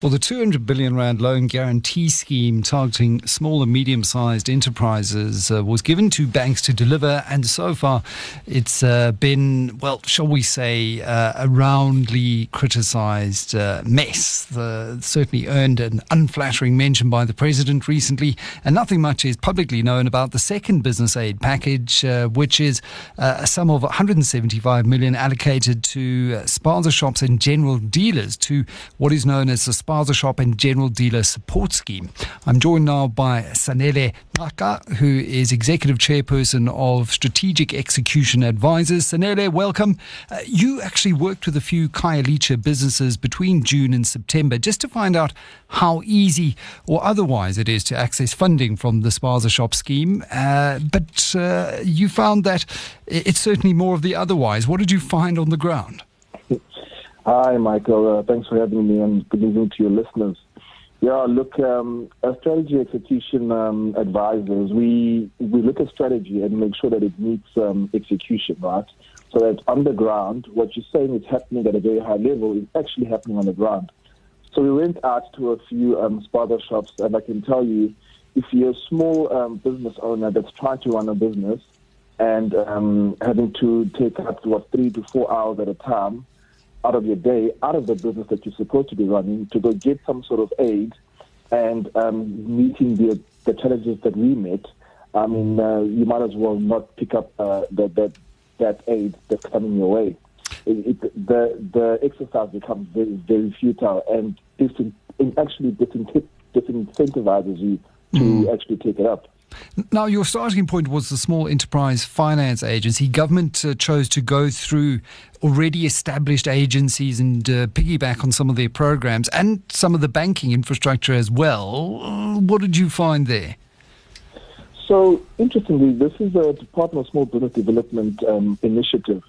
Well, the 200 billion rand loan guarantee scheme targeting small and medium-sized enterprises uh, was given to banks to deliver, and so far, it's uh, been, well, shall we say, uh, a roundly criticised uh, mess. The, certainly earned an unflattering mention by the president recently, and nothing much is publicly known about the second business aid package, uh, which is uh, a sum of 175 million allocated to sponsor shops and general dealers to what is known as the Spaza Shop and General Dealer Support Scheme. I'm joined now by Sanele Gaqa, who is Executive Chairperson of Strategic Execution Advisors. Sanele, welcome. Uh, you actually worked with a few Khayelitsha businesses between June and September just to find out how easy or otherwise it is to access funding from the Spaza Shop scheme. Uh, but uh, you found that it's certainly more of the otherwise. What did you find on the ground? Hi, Michael. Uh, thanks for having me and good evening to your listeners. Yeah, look, um, as strategy execution um, advisors, we we look at strategy and make sure that it meets um, execution, right? So that on the ground, what you're saying is happening at a very high level is actually happening on the ground. So we went out to a few um, shops, and I can tell you, if you're a small um, business owner that's trying to run a business and um, having to take up what three to four hours at a time out of your day, out of the business that you're supposed to be running, to go get some sort of aid and um, meeting the, the challenges that we met, I mean, uh, you might as well not pick up uh, the, that, that aid that's coming your way. It, it, the, the exercise becomes very, very futile and disin, actually disincentivizes you to mm. actually take it up. Now, your starting point was the Small Enterprise Finance Agency. Government uh, chose to go through already established agencies and uh, piggyback on some of their programs and some of the banking infrastructure as well. Uh, what did you find there? So, interestingly, this is a Department of Small Business Development um, initiative.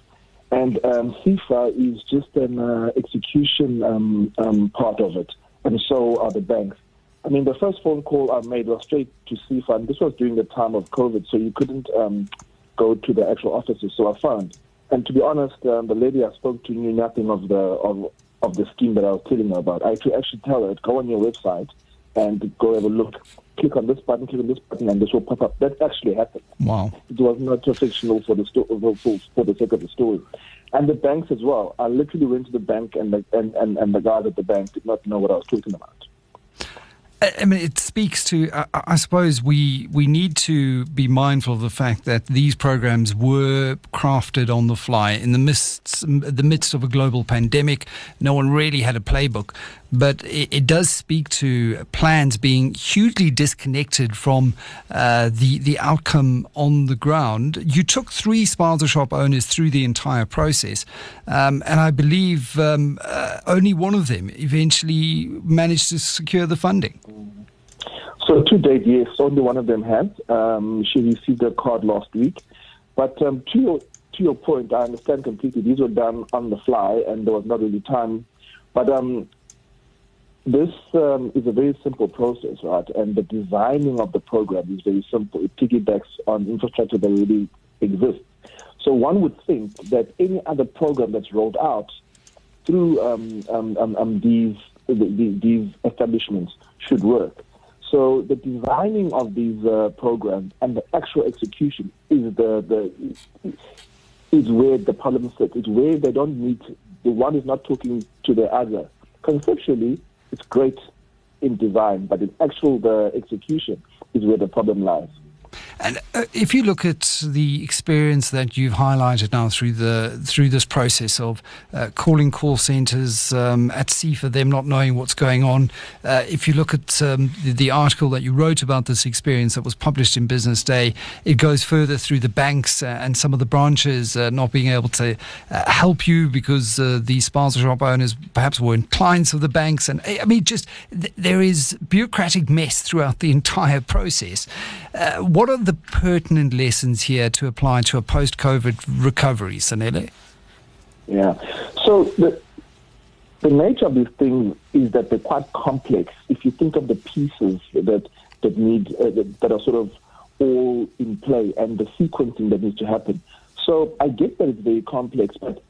And um, SEFA is just an uh, execution um, um, part of it, and so are the banks. I mean, the first phone call I made was straight to and this was during the time of COVID, so you couldn't um, go to the actual offices. So I found, and to be honest, um, the lady I spoke to knew nothing of the of, of the scheme that I was telling her about. I could actually tell her, go on your website and go have a look. Click on this button, click on this button, and this will pop up. That actually happened. Wow! It was not just fictional for the sto- for, for the sake of the story. And the banks as well. I literally went to the bank, and the, and, and, and the guys at the bank did not know what I was talking about. I mean, it speaks to. I, suppose we we need to be mindful of the fact that these programs were crafted on the fly in the midst the midst of a global pandemic. No one really had a playbook, but it, it does speak to plans being hugely disconnected from uh, the the outcome on the ground. You took three spaza shop owners through the entire process, um, and I believe um, uh, only one of them eventually managed to secure the funding. So to date, yes, only one of them has. Um, she received a card last week. But um, to your to your point, I understand completely. These were done on the fly, and there was not really time. But um, this um, is a very simple process, right? And the designing of the program is very simple. It piggybacks on infrastructure that already exists. So one would think that any other program that's rolled out through um, um, um, these these establishments should work. So the designing of these uh, programs and the actual execution is the, the is where the problem sits. It's where they don't meet. The one is not talking to the other. Conceptually, it's great in design, but in actual the execution is where the problem lies. And uh, if you look at the experience that you've highlighted now through the through this process of uh, calling call centres um, at SEFA them not knowing what's going on, uh, if you look at um, the, the, article that you wrote about this experience that was published in Business Day, it goes further through the banks uh, and some of the branches uh, not being able to uh, help you because the spaza shop owners perhaps weren't clients of the banks, and I mean just th- there is bureaucratic mess throughout the entire process. what are the the pertinent lessons here to apply to a post COVID recovery, Sanele? Yeah. So the, the nature of these things is that they're quite complex. If you think of the pieces that that need uh, that, that, are sort of all in play and the sequencing that needs to happen. So I get that it's very complex, but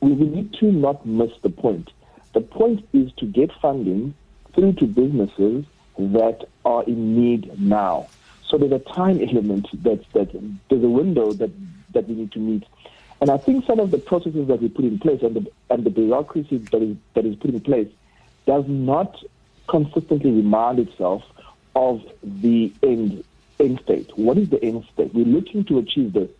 we, we need to not miss the point. The point is to get funding through to businesses that are in need now. So there's a time element that that there's a window that that we need to meet. And I think some of the processes that we put in place and the and the bureaucracy that is that is put in place does not consistently remind itself of the end end state. What is the end state? We're looking to achieve this.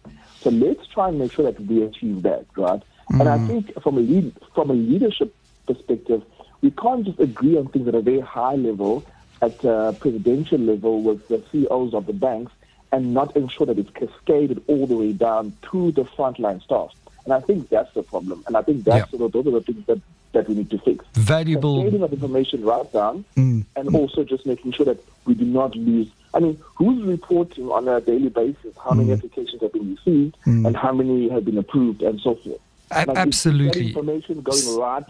So let's try and make sure that we achieve that, right? Mm-hmm. And I mm. think from a lead, from a leadership perspective, we can't just agree on things at a very high level at a presidential level with the CEOs of the banks and not ensure that it's cascaded all the way down to the frontline staff. And I think that's the problem. And I think that's yep. those are the things that, that we need to fix. Valuable cascading of information right down, mm. and also just making sure that we do not lose. I mean, who's reporting on a daily basis how mm. many applications have been received mm. and how many have been approved and so forth? A- absolutely. Information going right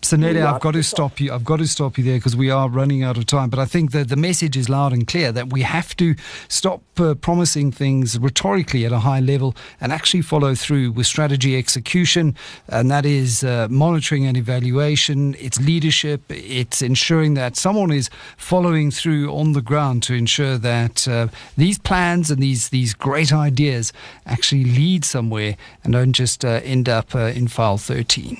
Sanele, I've got to stop you. I've got to stop you there because we are running out of time. But I think that the message is loud and clear that we have to stop uh, promising things rhetorically at a high level and actually follow through with strategy execution. And that is uh, monitoring and evaluation, it's leadership, it's ensuring that someone is following through on the ground to ensure that uh, these plans and these, these great ideas actually lead somewhere and don't just uh, end up uh, in file 13.